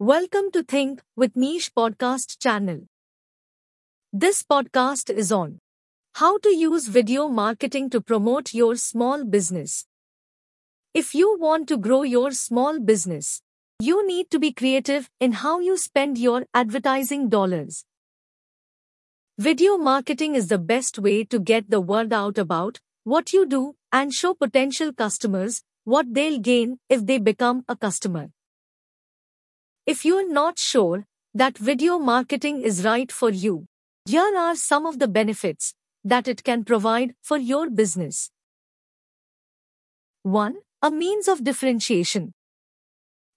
Welcome to Think with Niche podcast channel. This podcast is on how to use video marketing to promote your small business. If you want to grow your small business, you need to be creative in how you spend your advertising dollars. Video marketing is the best way to get the word out about what you do and show potential customers what they'll gain if they become a customer. If you're not sure that video marketing is right for you, here are some of the benefits that it can provide for your business. 1. A means of differentiation.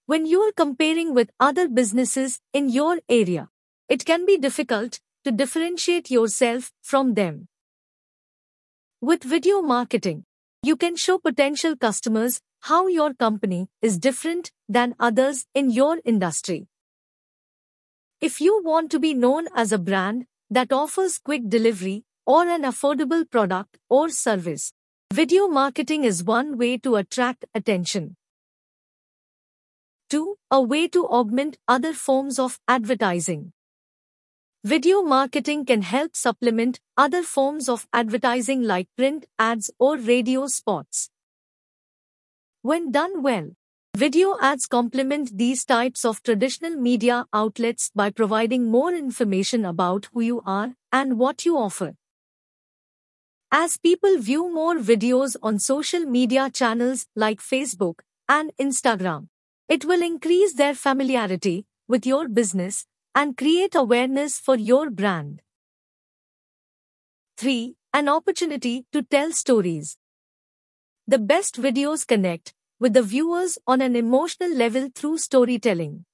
When you're comparing with other businesses in your area, it can be difficult to differentiate yourself from them. With video marketing, you can show potential customers how your company is different than others in your industry. If you want to be known as a brand that offers quick delivery or an affordable product or service, video marketing is one way to attract attention. 2. A way to augment other forms of advertising. Video marketing can help supplement other forms of advertising like print ads or radio spots. When done well, video ads complement these types of traditional media outlets by providing more information about who you are and what you offer. As people view more videos on social media channels like Facebook and Instagram, it will increase their familiarity with your business and create awareness for your brand. 3. An opportunity to tell stories. The best videos connect with the viewers on an emotional level through storytelling.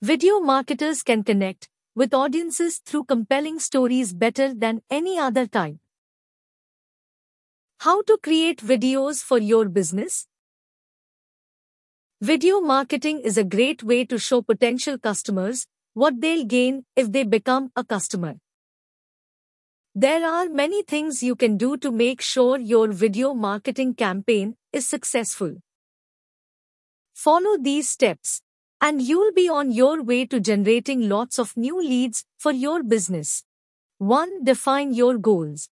Video marketers can connect with audiences through compelling stories better than any other type. How to create videos for your business? Video marketing is a great way to show potential customers what they'll gain if they become a customer. There are many things you can do to make sure your video marketing campaign is successful. Follow these steps, and you'll be on your way to generating lots of new leads for your business. 1. Define your goals.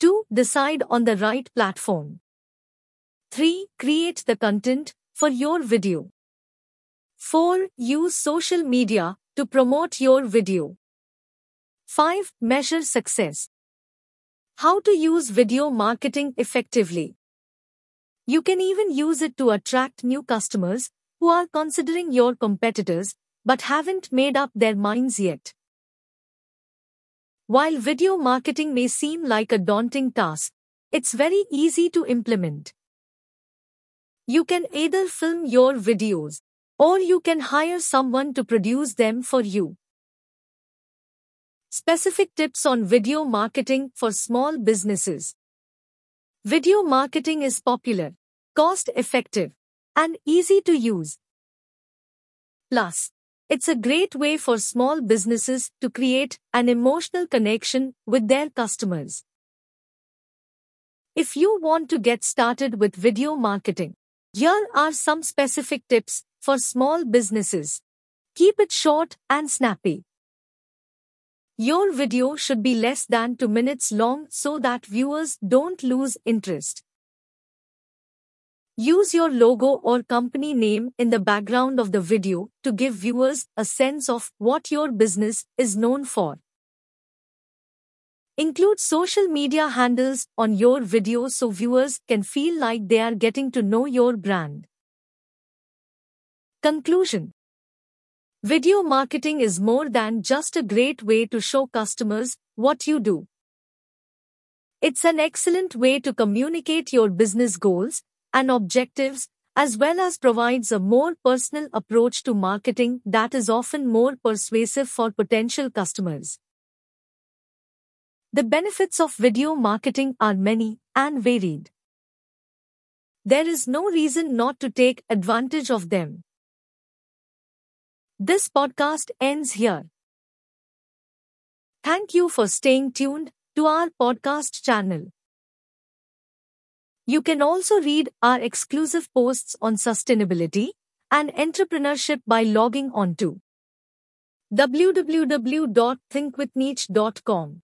2. Decide on the right platform. 3. Create the content for your video. 4. Use social media to promote your video. 5. Measure success. How to use video marketing effectively. You can even use it to attract new customers who are considering your competitors but haven't made up their minds yet. While video marketing may seem like a daunting task, it's very easy to implement. You can either film your videos or you can hire someone to produce them for you. Specific tips on video marketing for small businesses. Video marketing is popular, cost effective, and easy to use. Plus, it's a great way for small businesses to create an emotional connection with their customers. If you want to get started with video marketing, here are some specific tips for small businesses. Keep it short and snappy. Your video should be less than 2 minutes long so that viewers don't lose interest. Use your logo or company name in the background of the video to give viewers a sense of what your business is known for. Include social media handles on your video so viewers can feel like they are getting to know your brand. Conclusion Video marketing is more than just a great way to show customers what you do. It's an excellent way to communicate your business goals and objectives as well as provides a more personal approach to marketing that is often more persuasive for potential customers. The benefits of video marketing are many and varied. There is no reason not to take advantage of them. This podcast ends here. Thank you for staying tuned to our podcast channel. You can also read our exclusive posts on sustainability and entrepreneurship by logging on to www.thinkwithniche.com.